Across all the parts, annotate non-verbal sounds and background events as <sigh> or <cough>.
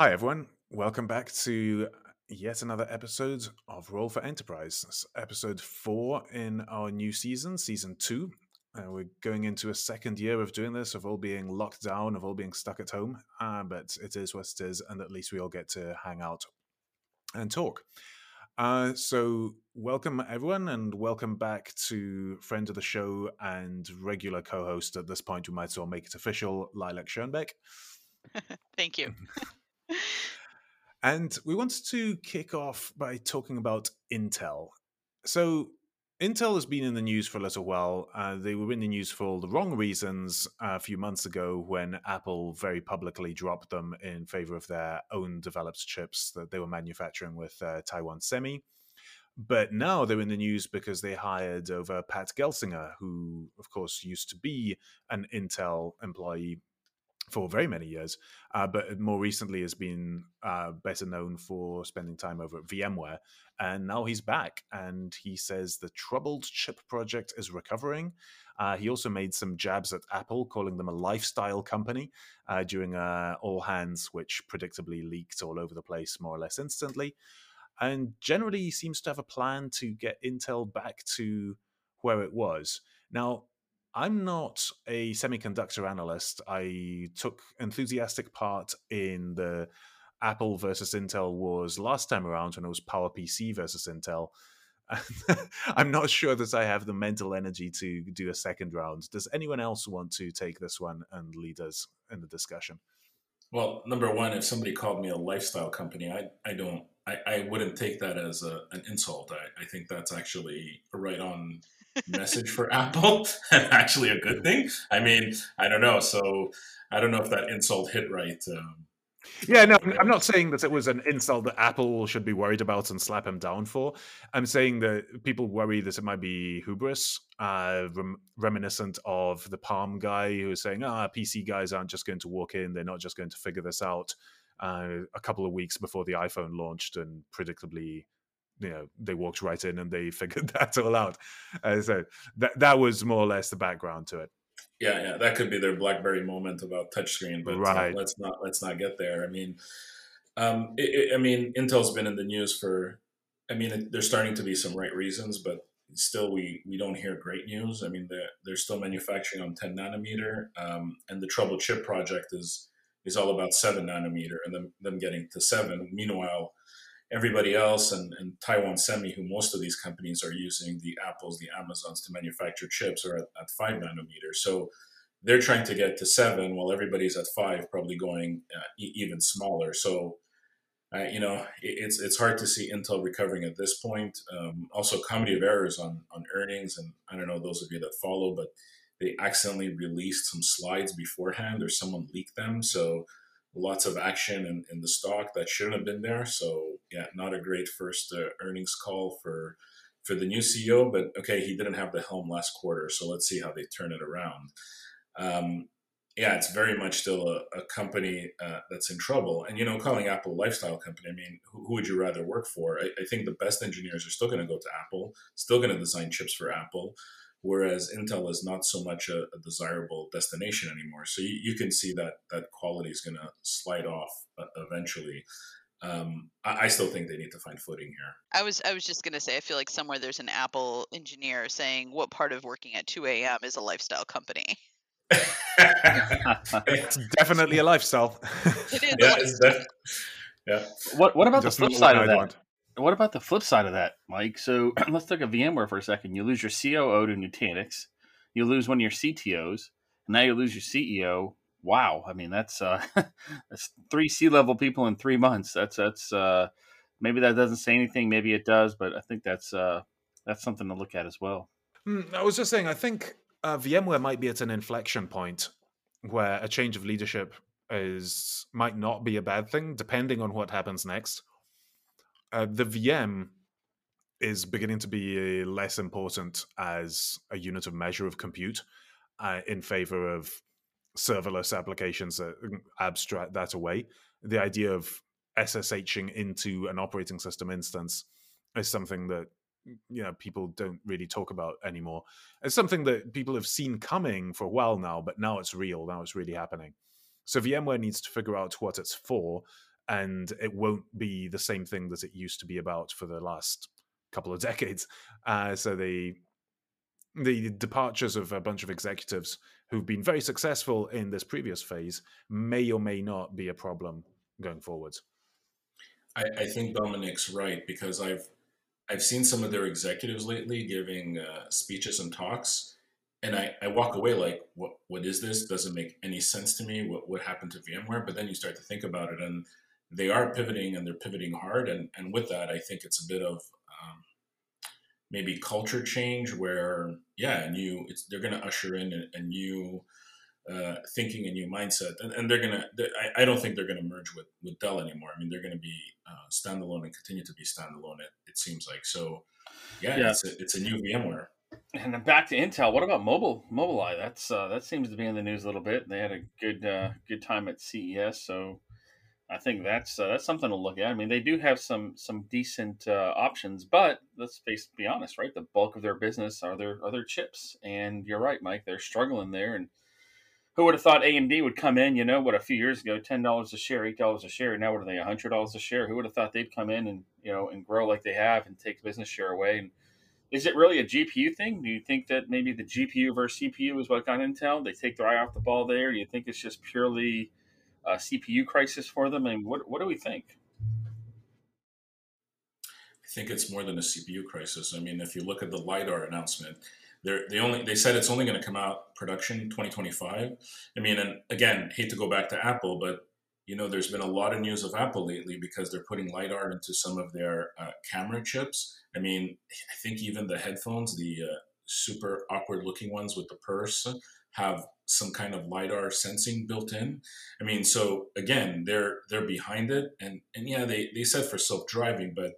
Hi, everyone. Welcome back to yet another episode of Roll for Enterprise. Is episode four in our new season, season two. Uh, we're going into a second year of doing this, of all being locked down, of all being stuck at home. Uh, but it is what it is, and at least we all get to hang out and talk. Uh, so, welcome everyone, and welcome back to friend of the show and regular co-host at this point. We might as well make it official, Lilac Schoenbeck. <laughs> Thank you. <laughs> <laughs> And we wanted to kick off by talking about Intel. So, Intel has been in the news for a little while. Uh, they were in the news for the wrong reasons a few months ago when Apple very publicly dropped them in favor of their own developed chips that they were manufacturing with uh, Taiwan Semi. But now they're in the news because they hired over Pat Gelsinger, who, of course, used to be an Intel employee for very many years, uh, but more recently has been uh, better known for spending time over at VMware. And now he's back, and he says the troubled chip project is recovering. Uh, he also made some jabs at Apple, calling them a lifestyle company uh, during uh, all hands, which predictably leaked all over the place more or less instantly. And generally, he seems to have a plan to get Intel back to where it was. Now, I'm not a semiconductor analyst. I took enthusiastic part in the Apple versus Intel wars last time around when it was PowerPC versus Intel. <laughs> I'm not sure that I have the mental energy to do a second round. Does anyone else want to take this one and lead us in the discussion? Well, number one, if somebody called me a lifestyle company, I, I don't, I, I wouldn't take that as a, an insult. I, I think that's actually right on message for <laughs> Apple actually a good thing. I mean, I don't know. So I don't know if that insult hit right. Um, yeah, no, I'm not saying that it was an insult that Apple should be worried about and slap him down for. I'm saying that people worry that it might be hubris, uh, rem- reminiscent of the Palm guy who was saying, ah, PC guys aren't just going to walk in, they're not just going to figure this out uh, a couple of weeks before the iPhone launched and predictably you know they walked right in and they <laughs> figured that all out. Uh, so that that was more or less the background to it. Yeah, yeah, that could be their BlackBerry moment about touchscreen, but uh, right. uh, let's not let's not get there. I mean, um, it, it, I mean, Intel's been in the news for. I mean, there's starting to be some right reasons, but still, we we don't hear great news. I mean, they're they're still manufacturing on 10 nanometer, um, and the Trouble Chip project is is all about seven nanometer and them them getting to seven. Meanwhile, everybody else and, and Taiwan Semi, who most of these companies are using the Apples, the Amazons to manufacture chips, are at, at five nanometers. So they're trying to get to seven, while everybody's at five, probably going uh, e- even smaller. So, uh, you know, it, it's it's hard to see Intel recovering at this point. Um, also, comedy of errors on on earnings, and I don't know those of you that follow, but they accidentally released some slides beforehand, or someone leaked them. So lots of action in, in the stock that shouldn't have been there. So yeah, not a great first uh, earnings call for for the new CEO. But okay, he didn't have the helm last quarter, so let's see how they turn it around. Um, yeah, it's very much still a, a company uh, that's in trouble. And you know, calling Apple a lifestyle company, I mean, who, who would you rather work for? I, I think the best engineers are still going to go to Apple, still going to design chips for Apple whereas Intel is not so much a, a desirable destination anymore. So you, you, can see that that quality is going to slide off uh, eventually. Um, I, I, still think they need to find footing here. I was I was just going to say I feel like somewhere there's an Apple engineer saying what part of working at 2 a.m. is a lifestyle company. <laughs> <laughs> it's definitely a lifestyle. It is. <laughs> Yeah, lifestyle. yeah. What What about Just the flip side of that? What about the flip side of that, Mike? So <clears throat> let's look at VMware for a second. You lose your COO to Nutanix, you lose one of your CTOs, and now you lose your CEO. Wow, I mean that's uh, <laughs> that's three C level people in three months. That's that's uh, maybe that doesn't say anything. Maybe it does, but I think that's uh, that's something to look at as well. Mm, I was just saying, I think uh, VMware might be at an inflection point where a change of leadership is might not be a bad thing, depending on what happens next uh, the VM is beginning to be less important as a unit of measure of compute uh, in favor of serverless applications that mm, abstract that away. The idea of SSHing into an operating system instance is something that mm, you know people don't really talk about anymore. It's something that people have seen coming for a while now, but now it's real. Now it's really happening. So VMware needs to figure out what it's for and it won't be the same thing that it used to be about for the last couple of <laughs> decades. Uh, so the the departures of a bunch of executives who've been very successful in this previous phase may or may not be a problem going forwards. I, I think Dominic's right because I've I've seen some of their executives lately giving uh, speeches and talks, and I, I walk away like, what what is this? Doesn't make any sense to me. What what happened to VMware? But then you start to think about it, and they are pivoting, and they're pivoting hard. And and with that, I think it's a bit of um, maybe culture change where yeah, and you it's they're going to usher in a, a new uh, thinking, a new mindset, and, and they're gonna. I, I, don't think they're gonna merge with with Dell anymore. I mean, they're gonna be uh, standalone and continue to be standalone. It, it seems like so. Yeah, yeah. It's, a, it's a new VMware. And then back to Intel. What about mobile Mobileye? That's uh, that seems to be in the news a little bit. They had a good uh, good time at CES, so I think that's uh, that's something to look at. I mean, they do have some some decent uh, options, but let's face be honest, right? The bulk of their business are their are their chips, and you're right, Mike. They're struggling there, and who would have thought AMD would come in? You know, what a few years ago, ten dollars a share, eight dollars a share. Now what are they? hundred dollars a share. Who would have thought they'd come in and you know and grow like they have and take business share away? And is it really a GPU thing? Do you think that maybe the GPU versus CPU is what got Intel? They take their eye off the ball there. Do you think it's just purely a CPU crisis for them? I and mean, what what do we think? I think it's more than a CPU crisis. I mean, if you look at the lidar announcement, they only they said it's only going to come out production 2025. I mean, and again, hate to go back to Apple, but you know, there's been a lot of news of Apple lately because they're putting lidar into some of their uh, camera chips. I mean, I think even the headphones, the uh, super awkward looking ones with the purse, have some kind of lidar sensing built in. I mean, so again, they're they're behind it, and and yeah, they they said for self driving, but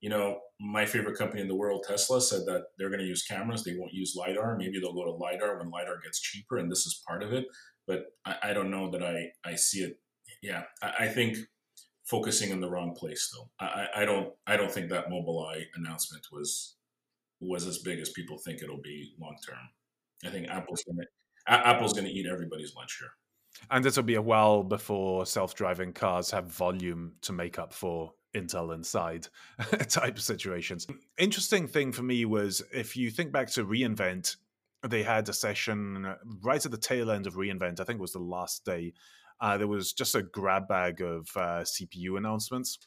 you know, my favorite company in the world, Tesla, said that they're going to use cameras. They won't use LiDAR. Maybe they'll go to LiDAR when LiDAR gets cheaper, and this is part of it. But I, I don't know that I, I see it. Yeah, I, I, think focusing in the wrong place, though. I, I don't I don't think that Mobileye announcement was was as big as people think it'll be long term. I think Apple's gonna Apple's gonna eat everybody's lunch here. And this will be a while before self-driving cars have volume to make up for Intel inside <laughs> type situations. Interesting thing for me was if you think back to reInvent, they had a session right at the tail end of reInvent. I think it was the last day. Uh, there was just a grab bag of uh, CPU announcements.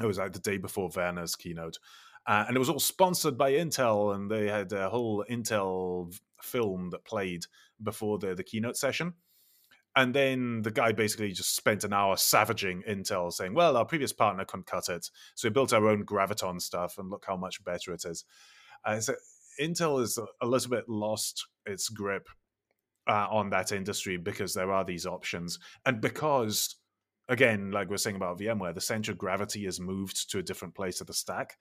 It was like the day before Werner's keynote. Uh, and it was all sponsored by Intel, and they had a whole Intel film that played before the, the keynote session. And then the guy basically just spent an hour savaging Intel, saying, "Well, our previous partner couldn't cut it, so we built our own Graviton stuff, and look how much better it is." Uh, so Intel is a little bit lost its grip uh, on that industry because there are these options, and because, again, like we're saying about VMware, the center of gravity is moved to a different place of the stack.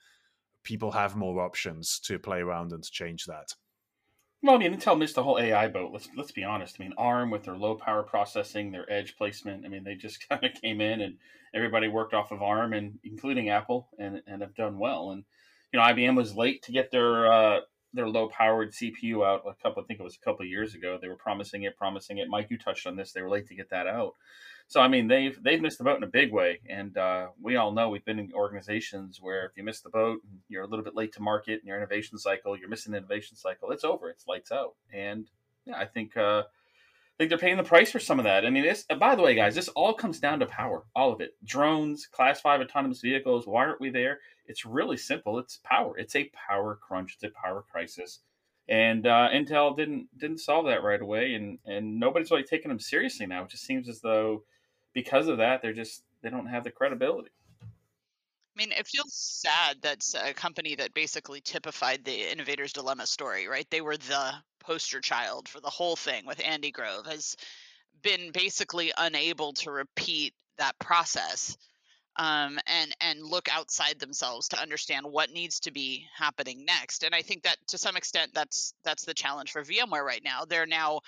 People have more options to play around and to change that. Well, I mean, Intel missed the whole AI boat. Let's let's be honest. I mean, ARM with their low power processing, their edge placement. I mean, they just <laughs> kind of came in and everybody worked off of ARM, and including Apple, and and have done well. And you know, IBM was late to get their uh, their low powered CPU out. A couple, I think it was a couple years ago. They were promising it, promising it. Mike, you touched on this. They were late to get that out. So I mean, they've they've missed the boat in a big way, and uh, we all know we've been in organizations where if you miss the boat, you're a little bit late to market in your innovation cycle, you're missing the innovation cycle. It's over. It's lights out. And yeah, I think uh, I think they're paying the price for some of that. I mean, this. By the way, guys, this all comes down to power. All of it. Drones, class five autonomous vehicles. Why aren't we there? It's really simple. It's power. It's a power crunch. It's a power crisis and uh, Intel didn't didn't solve that right away, and and nobody's really taking them seriously now. It just seems as though because of that, they're just they don't have the credibility. I mean, it feels sad that's a company that basically typified the innovator's dilemma story, right? They were the poster child for the whole thing with Andy Grove, has been basically unable to repeat that process um, and and look outside themselves to understand what needs to be happening next. And I think that to some extent that's that's the challenge for VMware right now. They're now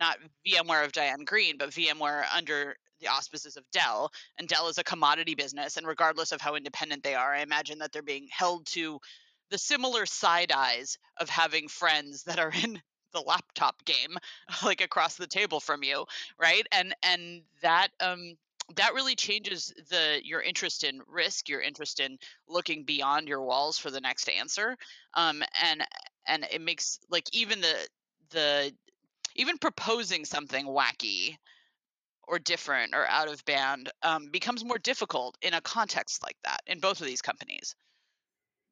not VMware of Diane Greene, but VMware under the auspices of Dell. And Dell is a commodity business. And regardless of how independent they are, I imagine that they're being held to the similar side eyes of having friends that are <laughs> in the laptop game like across the table from you right and and that um that really changes the your interest in risk, your interest in looking beyond your walls for the next answer, um, and and it makes like even the the even proposing something wacky or different or out of band um, becomes more difficult in a context like that in both of these companies.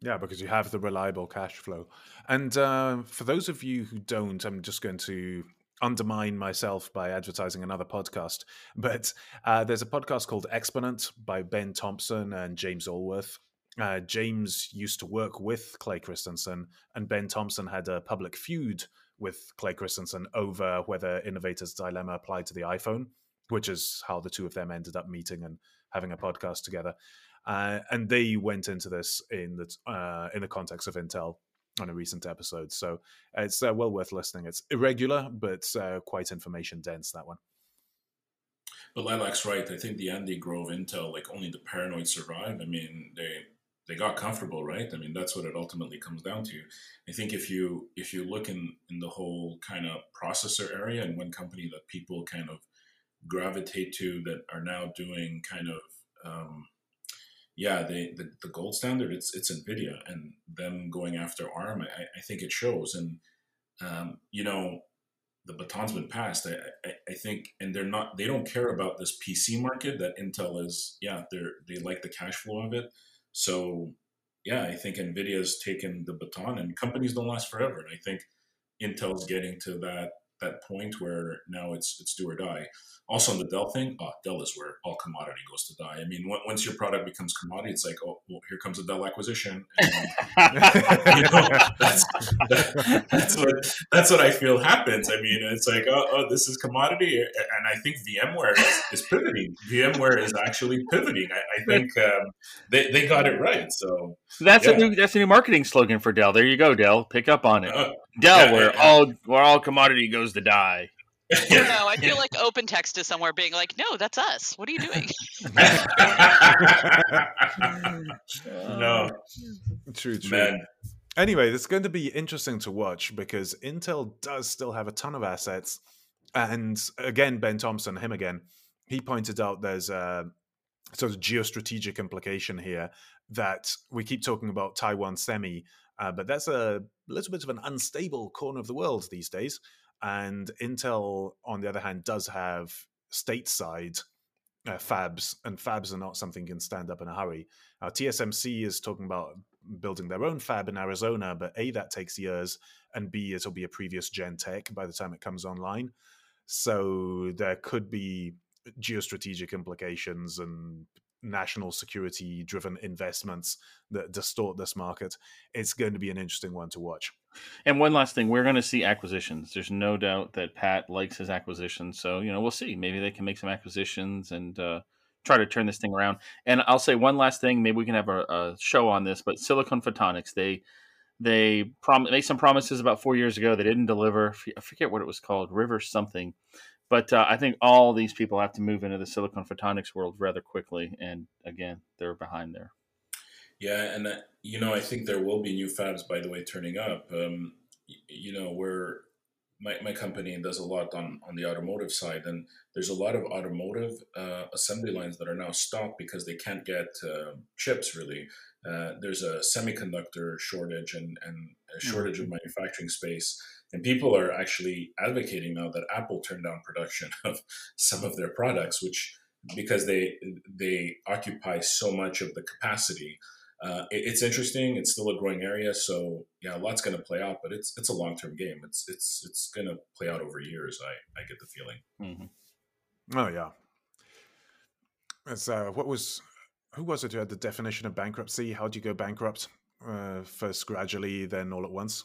Yeah, because you have the reliable cash flow. And uh, for those of you who don't, I'm just going to undermine myself by advertising another podcast. But uh, there's a podcast called Exponent by Ben Thompson and James Allworth. Uh, James used to work with Clay Christensen, and Ben Thompson had a public feud with Clay Christensen over whether Innovator's Dilemma applied to the iPhone, which is how the two of them ended up meeting and having a podcast together. Uh, and they went into this in the uh, in the context of Intel on a recent episode. So it's uh, well worth listening. It's irregular, but uh, quite information dense. That one. But Lilac's right. I think the Andy Grove Intel, like only the paranoid survive. I mean, they they got comfortable, right? I mean, that's what it ultimately comes down to. I think if you if you look in in the whole kind of processor area and one company that people kind of gravitate to that are now doing kind of um, yeah, they, the, the gold standard, it's it's NVIDIA and them going after ARM, I, I think it shows. And, um, you know, the baton's been passed. I, I, I, think, and they're not, they don't care about this PC market that Intel is, yeah, they're, they like the cash flow of it. So, yeah, I think NVIDIA's taken the baton and companies don't last forever. And I think Intel's getting to that, that point where now it's, it's do or die. Also, on the Dell thing, oh, Dell is where all commodity goes to die. I mean, once your product becomes commodity, it's like, oh, well, here comes a Dell acquisition. <laughs> And, you know, that's, that, that's, what that's what I feel happens. I mean, it's like, oh, oh this is commodity, and I think VMware is, is pivoting. VMware is actually pivoting. I, I think um, they, they got it right. So that's yeah. a new that's a new marketing slogan for Dell. There you go, Dell. Pick up on it. Uh, Dell, yeah, where yeah, all where all commodity goes to die. I don't know. I feel <laughs> like OpenText is somewhere being like, no, that's us. What are you doing? <laughs> <laughs> no. True, true. Man. Anyway, it's going to be interesting to watch because Intel does still have a ton of assets. And again, Ben Thompson, him again, he pointed out there's a sort of geostrategic implication here that we keep talking about Taiwan semi, uh, but that's a little bit of an unstable corner of the world these days. And Intel, on the other hand, does have stateside uh, fabs, and fabs are not something you can stand up in a hurry. Uh, TSMC is talking about building their own fab in Arizona, but A, that takes years, and B, it'll be a previous gen tech by the time it comes online. So there could be geostrategic implications and national security driven investments that distort this market. It's going to be an interesting one to watch. And one last thing, we're going to see acquisitions. There's no doubt that Pat likes his acquisitions. So, you know, we'll see. Maybe they can make some acquisitions and uh, try to turn this thing around. And I'll say one last thing. Maybe we can have a, a show on this, but Silicon Photonics, they they prom- made some promises about four years ago. They didn't deliver. I forget what it was called, River something. But uh, I think all these people have to move into the Silicon Photonics world rather quickly. And again, they're behind there. Yeah, and uh, you know, I think there will be new fabs, by the way, turning up. Um, you know, where my, my company does a lot on, on the automotive side, and there's a lot of automotive uh, assembly lines that are now stopped because they can't get uh, chips. Really, uh, there's a semiconductor shortage and and a shortage mm-hmm. of manufacturing space, and people are actually advocating now that Apple turn down production <laughs> of some of their products, which because they they occupy so much of the capacity uh, it, it's interesting. It's still a growing area, so yeah, a lot's going to play out. But it's it's a long term game. It's it's it's going to play out over years. I I get the feeling. Mm-hmm. Oh yeah. It's uh, what was who was it who had the definition of bankruptcy? How do you go bankrupt? Uh, first gradually, then all at once.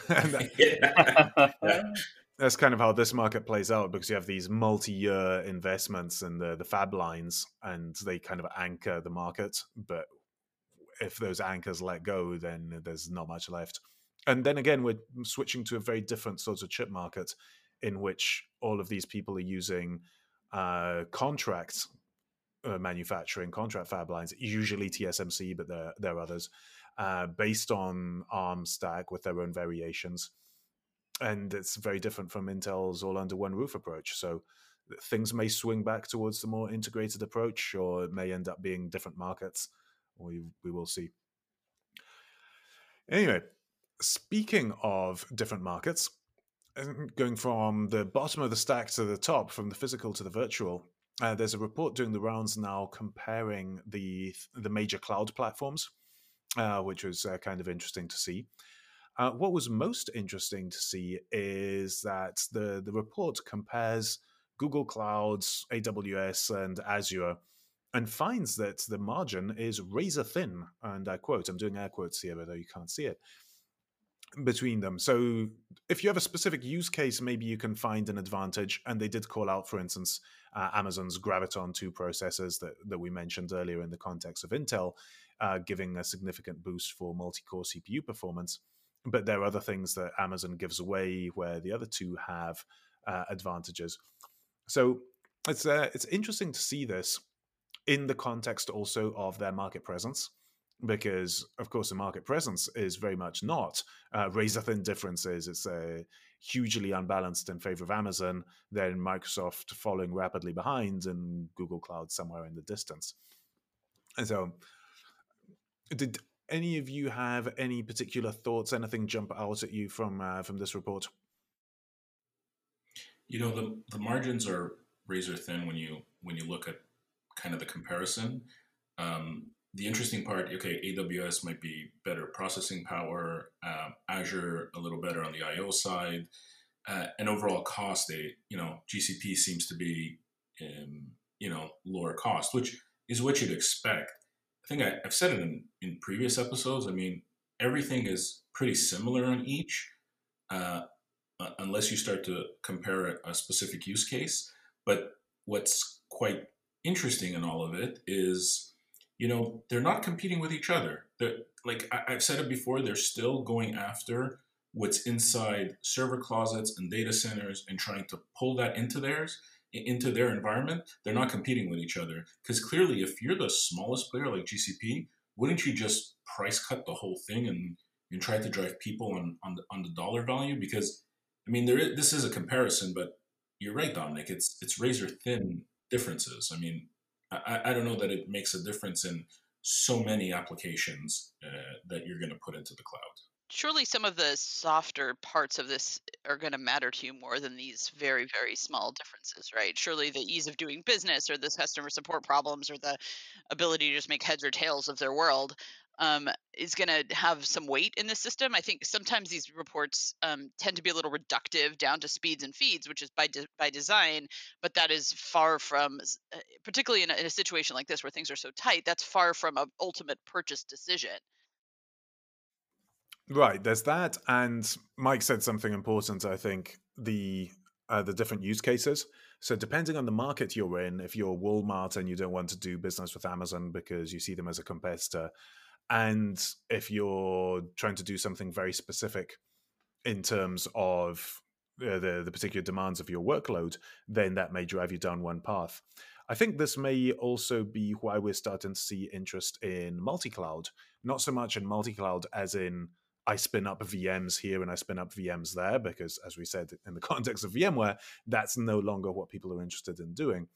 <laughs> that, that's kind of how this market plays out because you have these multi-year investments in the the fab lines, and they kind of anchor the market. But if those anchors let go, then there's not much left. And then again, we're switching to a very different sort of chip market in which all of these people are using uh, contract uh, manufacturing, contract fab lines, usually TSMC, but there, there are others, uh, based on ARM stack with their own variations. And it's very different from Intel's all under one roof approach. So things may swing back towards the more integrated approach, or it may end up being different markets. We we will see. Anyway, speaking of different markets, going from the bottom of the stack to the top, from the physical to the virtual, uh, there's a report doing the rounds now comparing the the major cloud platforms, which was uh, kind of interesting to see. Uh, what was most interesting to see is that the the report compares Google Clouds, AWS, and Azure, and finds that the margin is razor thin. And I quote: "I'm doing air quotes here, although you can't see it." Between them. So if you have a specific use case, maybe you can find an advantage. And they did call out, for instance, uh, Amazon's Graviton 2 processors that, that we mentioned earlier in the context of Intel, uh, giving a significant boost for multi core CPU performance. But there are other things that Amazon gives away where the other two have uh, advantages. So it's uh, it's interesting to see this in the context also of their market presence because of course the market presence is very much not uh, razor thin differences. It's hugely unbalanced in favor of amazon then microsoft following rapidly behind and google cloud somewhere in the distance. And so did any of you have any particular thoughts anything jump out at you from uh, from this report? You know the, the margins are razor thin when you when you look at kind of the comparison. Um, the interesting part, okay, AWS might be better processing power, um, Azure a little better on the IO side, uh, and overall cost, they, you know, GCP seems to be, um, you know, lower cost, which is what you'd expect. I think I, have said it in, in previous episodes. I mean, everything is pretty similar on each, uh, uh, unless you start to compare a specific use case. But what's quite interesting in all of it is you know, they're not competing with each other. They're, like I, have said it before, they're still going after what's inside server closets and data centers and trying to pull that into theirs, into their environment. They're not competing with each other because clearly, if you're the smallest player like GCP, wouldn't you just price cut the whole thing and and try to drive people on on the, on the dollar value? Because I mean, there is, this is a comparison, but you're right, Dominic. It's it's razor thin differences. I mean, I, I don't know that it makes a difference in so many applications uh, that you're going to put into the cloud. Surely some of the softer parts of this are going to matter to you more than these very, very small differences, right? Surely the ease of doing business or the customer support problems or the ability to just make heads or tails of their world um, is going to have some weight in the system. I think sometimes these reports um, tend to be a little reductive down to speeds and feeds, which is by de- by design. But that is far from, uh, particularly in a, in a situation like this where things are so tight, that's far from an ultimate purchase decision. Right, there's that, and Mike said something important. I think the uh, the different use cases. So depending on the market you're in, if you're Walmart and you don't want to do business with Amazon because you see them as a competitor, and if you're trying to do something very specific in terms of uh, the the particular demands of your workload, then that may drive you down one path. I think this may also be why we're starting to see interest in multi-cloud, not so much in multi-cloud as in I spin up VMs here and I spin up VMs there, because as we said in the <laughs> context of VMware, that's no longer what people are interested in doing.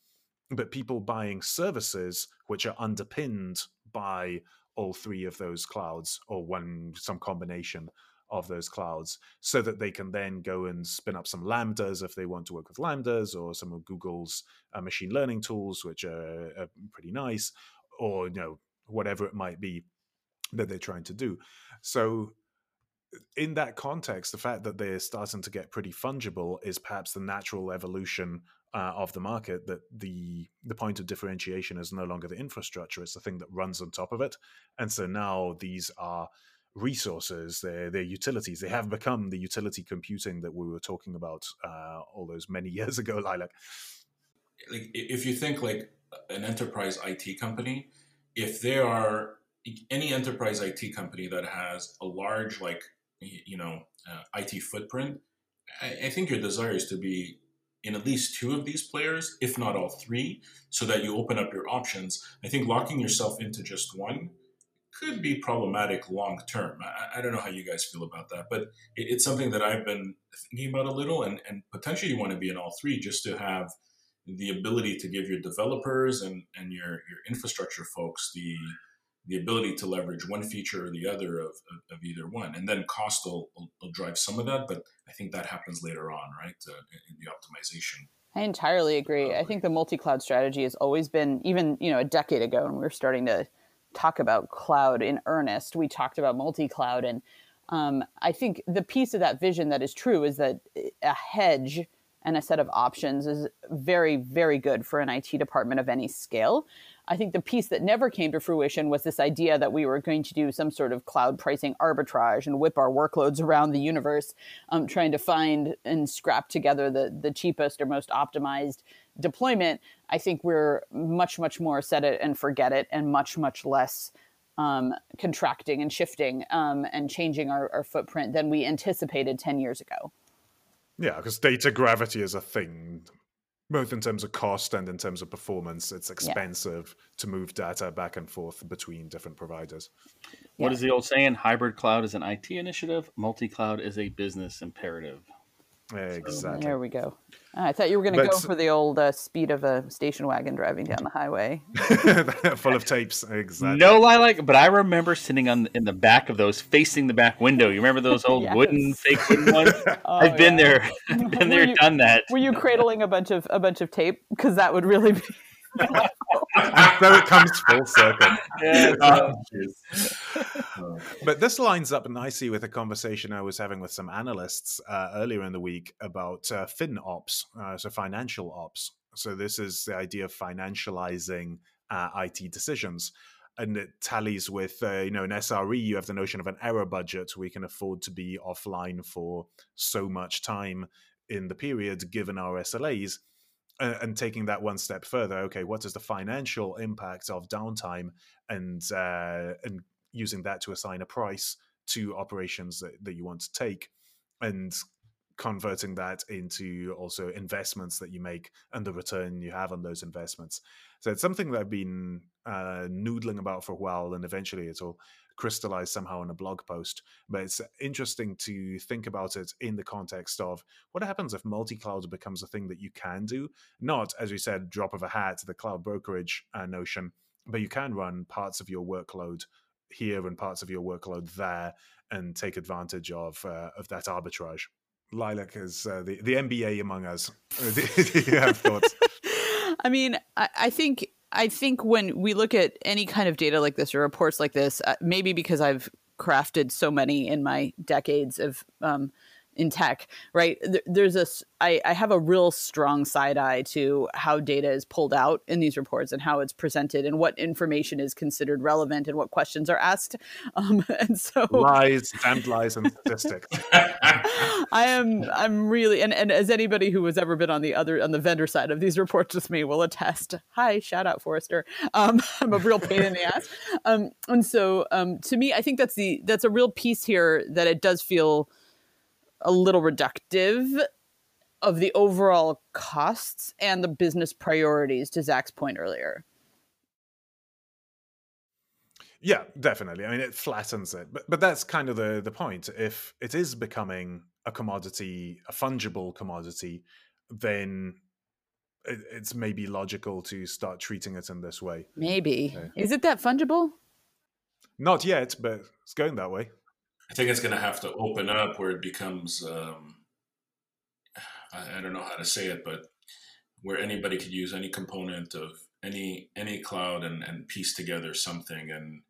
But people buying services which are underpinned by all three of those clouds or one some combination of those clouds so that they can then go and spin up some lambdas if they want to work with lambdas or some of google's uh, machine learning tools which are, are, pretty nice or you know whatever it might be that they're trying to do. So in that context the fact that they're starting to get pretty fungible is perhaps the natural evolution uh, of the market that the the point of differentiation is no longer the infrastructure; it's the thing that runs on top of it. And so now these are resources, they're, utilities. They have become the utility computing that we were talking about uh, all those many <laughs> years ago, Lilac. Like if you think like an enterprise IT company, if there are any enterprise IT company that has a large like you know uh, IT footprint, I, I think your desire is to be in at least two of these players, if not all three, so that you open up your options. I think locking yourself into just one could be problematic long term. I, I, don't know how you guys feel about that, but it, it's something that I've been thinking about a little, and, and potentially you want to be in all three just to have the ability to give your developers and, and your, your infrastructure folks the the ability to leverage one feature or the other of, of, of either one. And then cost will, will, will, drive some of that, but I think that happens later on, right, uh, in the optimization. I entirely agree. I think the multi-cloud strategy has always been, even you know, a decade ago when we were starting to talk about cloud in earnest, we talked about multi-cloud, and um, I think the piece of that vision that is true is that a hedge and a set of options is very, very good for an IT department of any scale. I think the piece that never came to fruition was this idea that we were going to do some sort of cloud pricing arbitrage and whip our workloads around the universe, um, trying to find and scrap together the, the cheapest or most optimized deployment. I think we're much, much more set it and forget it and much, much less um, contracting and shifting um, and changing our, our footprint than we anticipated 10 years ago. Yeah, because data gravity is a thing both in terms of cost and in terms of performance it's expensive yeah. to move data back and forth between different providers What yeah. is the old saying hybrid cloud is an it initiative multi-cloud is a business imperative Exactly. there we go. I thought you were going to go for the old uh, speed of a station wagon driving down the highway, <laughs> full of tapes. Exactly. No lie, like, but I remember sitting on in the back of those, facing the back window. You remember those old yes. wooden fake wooden ones? <laughs> oh, I've been yeah. there, <laughs> been there, you, done that. Were you cradling a bunch of a bunch of tape? Because that would really be. so it comes full circle. Yeah, oh, but this lines up nicely with a conversation I was having with some analysts uh, earlier in the week about uh, FinOps, uh, so financial ops. So this is the idea of financializing uh, IT decisions. And it tallies with, uh, you know, an SRE, you have the notion of an error budget. We can afford to be offline for so much time in the period given our SLAs and taking that one step further okay what is the financial impact of downtime and uh, and using that to assign a price to operations that, that you want to take and converting that into also investments that you make and the return you have on those investments so it's something that i've been uh, noodling about for a while and eventually it'll crystallize somehow in a blog post. But it's interesting to think about it in the context of what happens if multi cloud becomes a thing that you can do, not, as we said, drop of a hat, to the cloud brokerage uh, notion, but you can run parts of your workload here and parts of your workload there and take advantage of uh, of that arbitrage. Lilac is uh, the the MBA among us. <laughs> do you have thoughts? <laughs> I mean, I, I think I think when we look at any kind of data like this or reports like this, uh, maybe because I've crafted so many in my decades of um, in tech, right? There's a, I, I have a real strong side eye to how data is pulled out in these reports and how it's presented and what information is considered relevant and what questions are asked. <laughs> Um, and so lies, damned lies, and statistics. <laughs> I am, I'm really, and, and as anybody who has ever been on the other, on the vendor side of these reports with me will attest. Hi, shout out Forrester. Um, <laughs> I'm a real pain in the ass. Um, and so um, to me, I think that's the, that's a real piece here that it does feel a little reductive of the overall costs and the business priorities to Zach's point earlier. Yeah, definitely. I mean, it flattens it, but but that's kind of the the point. If it is becoming a commodity, a fungible commodity, then it, it's maybe logical to start treating it in this way. Maybe is it that fungible? Not yet, but it's going that way. I think it's going to have to open up where it becomes, um, I, I, don't know how to say it, but where anybody could use any component of any any cloud and, and piece together something, and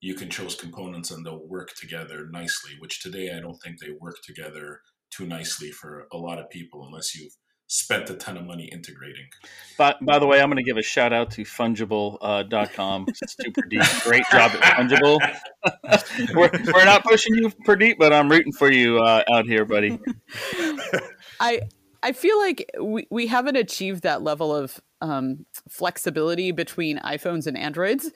you can choose components and they'll work together nicely. Which today I don't think they work together too nicely for a lot of people unless you've spent a ton of money integrating. But by the way, I'm going to give a shout out to fungible.com. Uh, Super deep. Great job at Fungible. <laughs> we're, we're not pushing you for deep, but I'm rooting for you uh, out here, buddy. I I feel like we, we haven't achieved that level of um, flexibility between iPhones and Androids.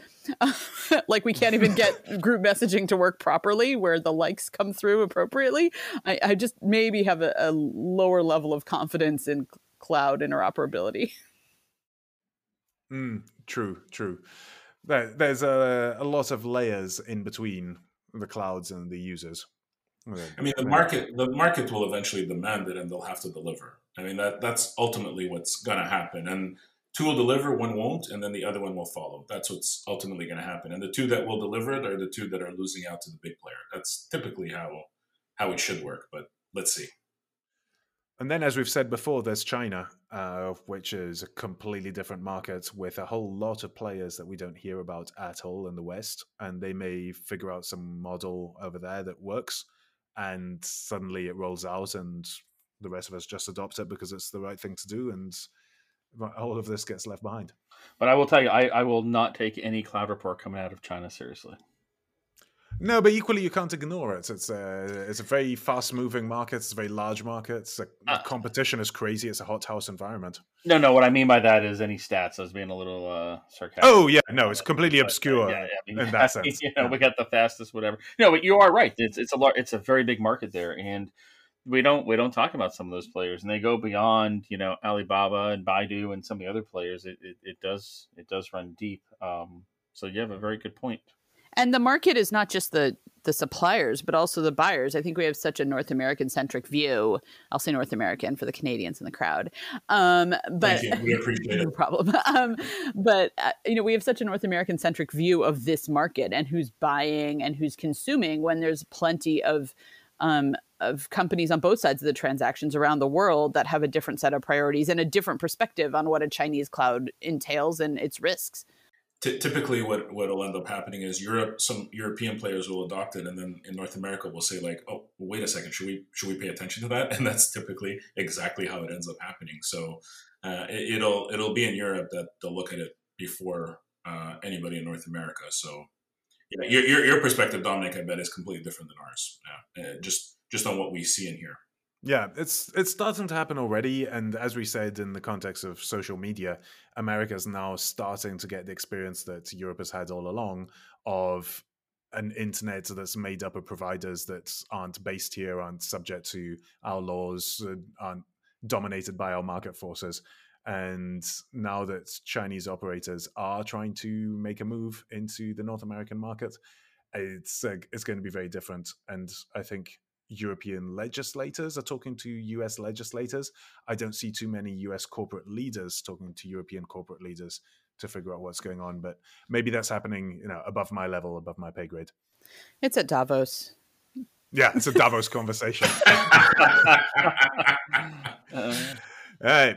<laughs> like we can't even get <laughs> group messaging to work properly where the likes come through appropriately. I, I just maybe have a, a, lower level of confidence in cloud interoperability. Mm, true, true. There, there's a, a lot of layers in between the clouds and the users. I mean, the market the market will eventually demand it, and they'll have to deliver. I mean, that that's ultimately what's going to happen. And two will deliver, one won't, and then the other one will follow. That's what's ultimately going to happen. And the two that will deliver it are the two that are losing out to the big player. That's typically how how it should work. But let's see. And then, as we've said before, there's China, uh, which is a completely different market with a whole lot of players that we don't hear about at all in the West. And they may figure out some model over there that works, and suddenly it rolls out, and the rest of us just adopt it because it's the right thing to do, and all of this gets left behind. But I will tell you, I, I will not take any cloud report coming out of China seriously. No, but equally you can't ignore it. It's a it's a very fast moving market. It's a very large market. It's a, uh, competition is crazy. It's a hot house environment. No, no. What I mean by that is any stats. I was being a little uh, sarcastic. Oh yeah, no, it's completely obscure yeah, yeah, I mean, in that <laughs> sense. You know, yeah. we got the fastest, whatever. No, but you are right. It's it's a lar- it's a very big market there, and we don't we don't talk about some of those players, and they go beyond you know Alibaba and Baidu and some of the other players. It it, it does it does run deep. Um, so you have a very good point and the market is not just the the suppliers but also the buyers. I think we have such a north american centric view. I'll say north american for the canadians in the crowd. Um, but we appreciate <laughs> no problem. <laughs> Um, but uh, you know we have such a north american centric view of this market and who's buying and who's consuming when there's plenty of um, of companies on both sides of the transactions around the world that have a different set of priorities and a different perspective on what a Chinese cloud entails and its risks t- typically what what will end up happening is Europe some European players will adopt it and then in North America we'll say like oh wait a second should we should we pay attention to that? <laughs> And that's typically exactly how it ends up happening. So uh, it, will it'll be in Europe that they'll look at it before uh, anybody in North America. So yeah your, your, your perspective Dominic I bet is completely different than ours. Yeah, uh, just just on what we see in here yeah, it's it's starting to happen already, and as we said in the context of social media, America is now starting to get the experience that Europe has had all along of an internet that's made up of providers that aren't based here, aren't subject to our laws, uh, aren't dominated by our market forces. And now that Chinese operators are trying to make a move into the North American market, it's uh, it's going to be very different. And I think European legislators are talking to US legislators. I don't see too many US corporate leaders talking to European corporate leaders to figure out what's going on, but maybe that's happening, you know, above my level, above my pay grade. It's at Davos. Yeah, it's a Davos <laughs> conversation. <laughs> All right.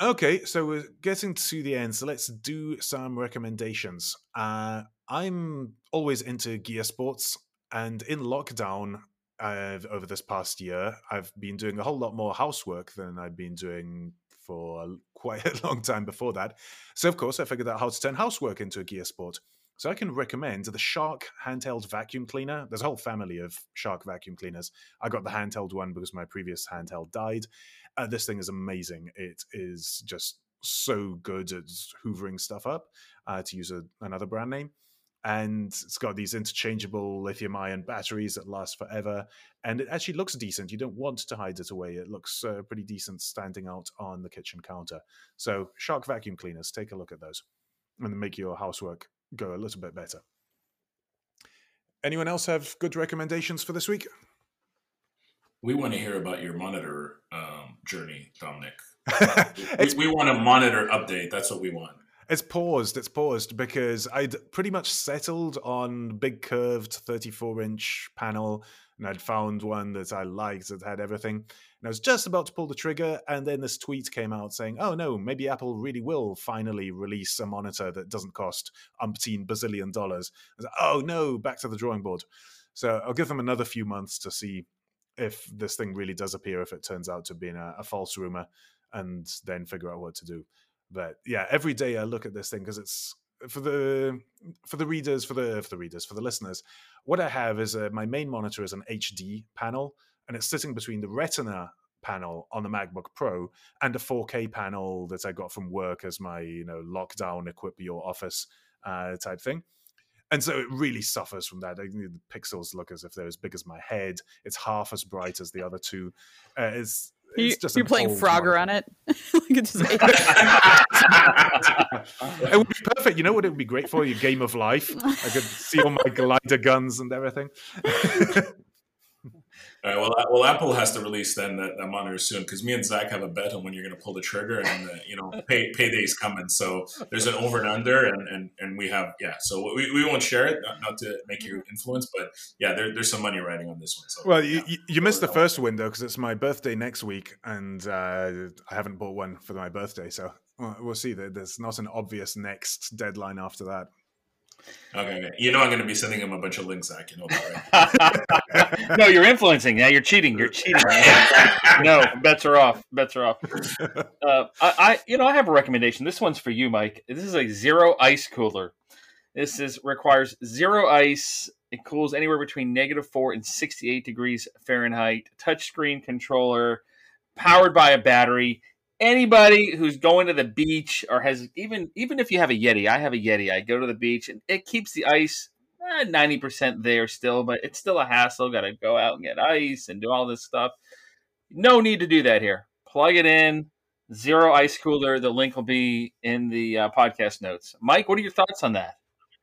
Okay, so we're getting to the end, so let's do some recommendations. Uh, I'm always into gear sports, and in lockdown, I've, over this past year, I've been doing a whole lot more housework than I've been doing for quite <laughs> a long time before that. So, of course, I figured out how to turn housework into a gear sport. So, I can recommend the Shark handheld vacuum cleaner. There's a whole family of Shark vacuum cleaners. I got the handheld one because my previous handheld died. Uh, this thing is amazing. It is just so good at hoovering stuff up, uh, to use a, another brand name and it's got these interchangeable lithium ion batteries that last forever and it actually looks decent. You don't want to hide it away. It looks uh, pretty decent standing out on the kitchen counter. So shark vacuum cleaners take a look at those and make your housework go a little bit better. Anyone else have good recommendations for this week? We want to hear about your monitor um, journey dominic. <laughs> We, we want a monitor update. That's what we want it's paused. It's paused because I'd pretty much settled on big curved 34 inch panel, and I'd found one that I liked that had everything. And I was just about to pull the trigger, and then this tweet came out saying, "Oh no, maybe Apple really will finally release a monitor that doesn't cost umpteen bazillion dollars." Like, "Oh no, back to the drawing board." So I'll give them another few months to see if this thing really does appear, if it turns out to be a, a false rumor, and then figure out what to do. But yeah, every day I look at this thing because it's for the for the readers for the for the readers for the listeners. What I have is a, my main monitor is an HD panel, and it's sitting between the Retina panel on the MacBook Pro and a 4K panel that I got from work as my you know lockdown equip your office uh, type thing. And so it really suffers from that. The pixels look as if they're as big as my head. It's half as bright as the other two. Uh, it's you, just you're playing Frogger on it. <laughs> it would be perfect. You know what? It would be great for your game of life. I could see all my glider guns and everything. <laughs> All right. Well, well, Apple has to release then that, that monitor soon because me and Zach have a bet on when you're going to pull the trigger, and uh, you know, pay payday's coming. So there's an over and under, and and, and we have yeah. So we, we won't share it, not, not to make you influence, but yeah, there, there's some money riding on this one. So well, yeah. you, you missed the first window because it's my birthday next week, and uh, I haven't bought one for my birthday, so we'll see. There's not an obvious next deadline after that. Okay, you know I'm going to be sending him a bunch of links, Zach. You know right? <laughs> no, you're influencing. Yeah, you're cheating. You're cheating. <laughs> no, bets are off. Bets are off. Uh, I, I, you know, I have a recommendation. This one's for you, Mike. This is a zero ice cooler. This is requires zero ice. It cools anywhere between negative four and 68 degrees Fahrenheit. Touchscreen controller, powered by a battery anybody who's going to the beach or has even even if you have a Yeti, I have a Yeti. I go to the beach and it keeps the ice eh, ninety percent there still, but it's still a hassle. Got to go out and get ice and do all this stuff. No need to do that here. Plug it in. Zero ice cooler. The link will be in the uh, podcast notes. Mike, what are your thoughts on that?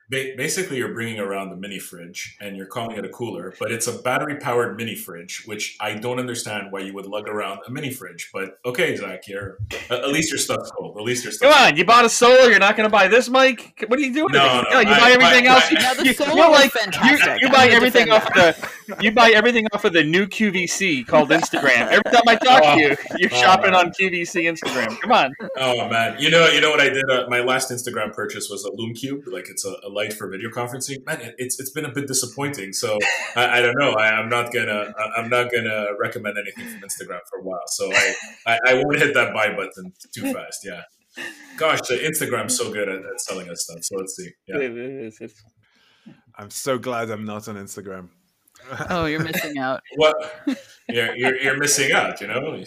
Basically you're bringing around the mini fridge and you're calling it a cooler but it's a battery powered mini fridge which i don't understand why you would lug around a mini fridge but okay zach here at least your stuff's cold. At least your stuff come on you bought a solar you're not going to buy this mike? What are you doing? No, no, you buy everything I, else? I, you, you, you like you, you buy everything off the <laughs> you buy everything off of the new qvc called instagram every time i talk oh, to you <laughs> you're oh, shopping man. on qvc instagram come on oh man you know you know what i did uh, my last instagram purchase was a Lume Cube like it's a, a light for video conferencing, man, it's it's been a bit disappointing. So I, I don't know. I, am not gonna I'm not gonna recommend anything from Instagram for a while. So I, I, I won't hit that buy button too fast. Yeah. Gosh, the Instagram's so good at, at selling us stuff. So let's see. Yeah. I'm so glad I'm not on Instagram. <laughs> oh, you're missing out. <laughs> What? You're, you're, you're missing out. You know.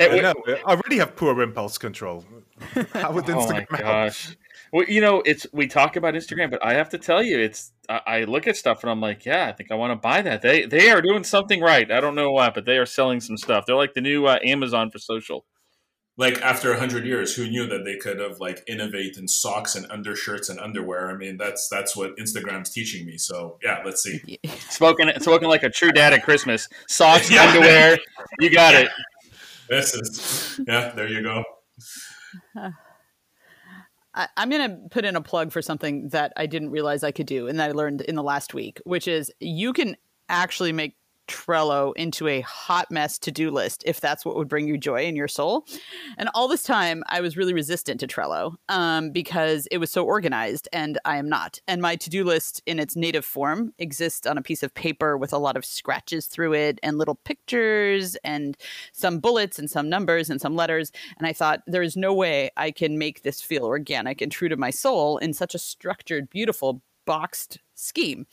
I, know, I already have poor impulse control. <laughs> How would Instagram oh gosh. Help? Well, you know, it's we talk about Instagram, but I have to tell you, it's I, I look at stuff and I'm like, yeah, I think I want to buy that. They they are doing something right. I don't know why, but they are selling some stuff. They're like the new uh, Amazon for social. Like after hundred years, who knew that they could have like innovate in socks and undershirts and underwear? I mean, that's that's what Instagram's teaching me. So yeah, let's see. <laughs> spoken spoken like a true dad at Christmas. Socks, <laughs> yeah. underwear, you got it. <laughs> This is yeah. There you go. I, am going to put in a plug for something that I didn't realize I could do and that I learned in the last week, which is you can actually make Trello into a hot mess to do list if that's what would bring you joy in your soul. And all this time, I was really resistant to Trello um, because it was so organized, and I am not. And my to do list in its native form exists on a piece of paper with a lot of scratches through it and little pictures and some bullets and some numbers and some letters. And I thought, there is no way I can make this feel organic and true to my soul in such a structured, beautiful, boxed scheme.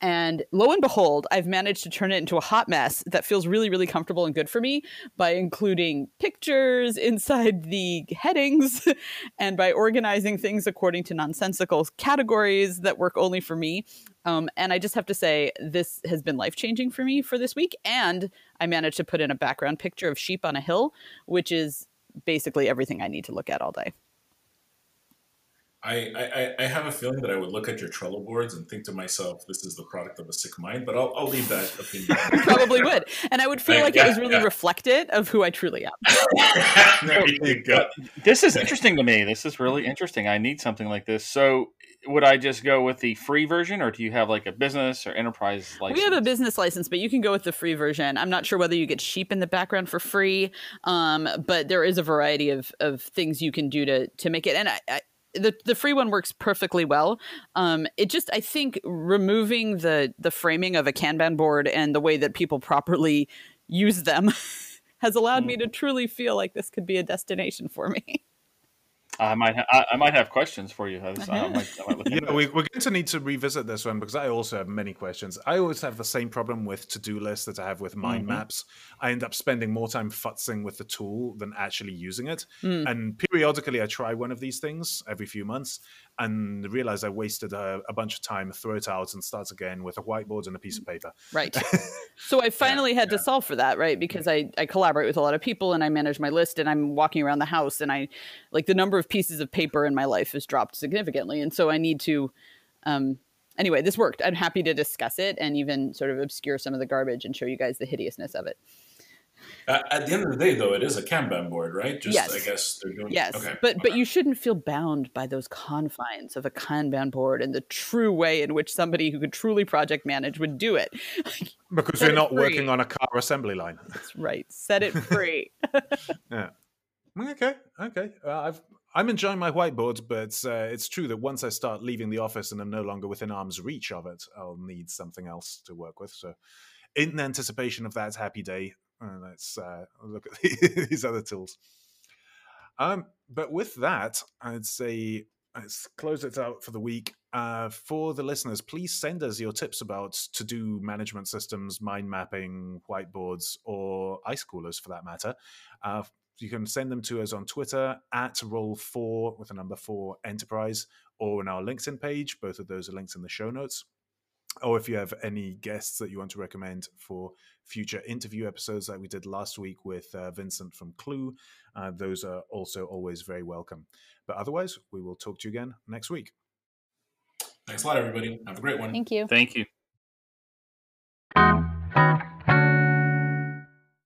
And lo and behold, I've managed to turn it into a hot mess that feels really, really comfortable and good for me by including pictures inside the headings <laughs> and by organizing things according to nonsensical categories that work only for me. Um, and I just have to say, this has been life changing for me for this week. And I managed to put in a background picture of sheep on a hill, which is basically everything I need to look at all day. I, I, I have a feeling that I would look at your Trello boards and think to myself, this is the product of a sick mind, but I'll, I'll leave that opinion. <laughs> Probably would. And I would feel like yeah, it was really yeah. reflected of who I truly am. <laughs> this is interesting to me. This is really interesting. I need something like this. So would I just go with the free version or do you have like a business or enterprise license? We have a business license, but you can go with the free version. I'm not sure whether you get sheep in the background for free, um, but there is a variety of, of things you can do to, to make it. And I, I the the free one works perfectly well. Um, it just I think removing the the framing of a Kanban board and the way that people properly use them <laughs> has allowed mm. me to truly feel like this could be a destination for me. <laughs> I might, ha- I, might have questions for you. I might, I might yeah, we, are going to need to revisit this one because I also have many questions. I always have the same problem with to-do lists that I have with mind mm-hmm. maps. I end up spending more time futzing with the tool than actually using it. Mm. And periodically, I try one of these things every few months, and realize I wasted a, a, bunch of time, throw it out, and start again with a whiteboard and a piece of paper. Right. <laughs> so I finally yeah, had yeah. to solve for that, right? Because I, I collaborate with a lot of people and I manage my list and I'm walking around the house and I like the number of pieces of paper in my life has dropped significantly. And so I need to um, anyway, this worked. I'm happy to discuss it and even sort of obscure some of the garbage and show you guys the hideousness of it. Uh, at the end of the day, though, it is a Kanban board, right? Just, yes. I guess they're doing. Yes, okay. but but you shouldn't feel bound by those confines of a Kanban board and the true way in which somebody who could truly project manage would do it. <laughs> because we're not working on a car assembly line. That's right. Set it free. <laughs> yeah. Okay. Okay. Uh, I've I'm enjoying my whiteboard, but uh, it's true that once I start leaving the office and I'm no longer within arm's reach of it, I'll need something else to work with. So, in anticipation of that happy day, let's uh, look at <laughs> these other tools. Um, but with that, I'd say let's close it out for the week. Uh, for the listeners, please send us your tips about to do management systems, mind mapping, whiteboards, or ice coolers for that matter. Uh, you can send them to us on Twitter at roll4 with a number 4 enterprise or in our LinkedIn page. Both of those are links in the show notes. Or if you have any guests that you want to recommend for future interview episodes like we did last week with uh, Vincent from Clue, uh, those are also always very welcome. But otherwise, we will talk to you again next week. Thanks a lot, everybody. Have a great one. Thank you. Thank you.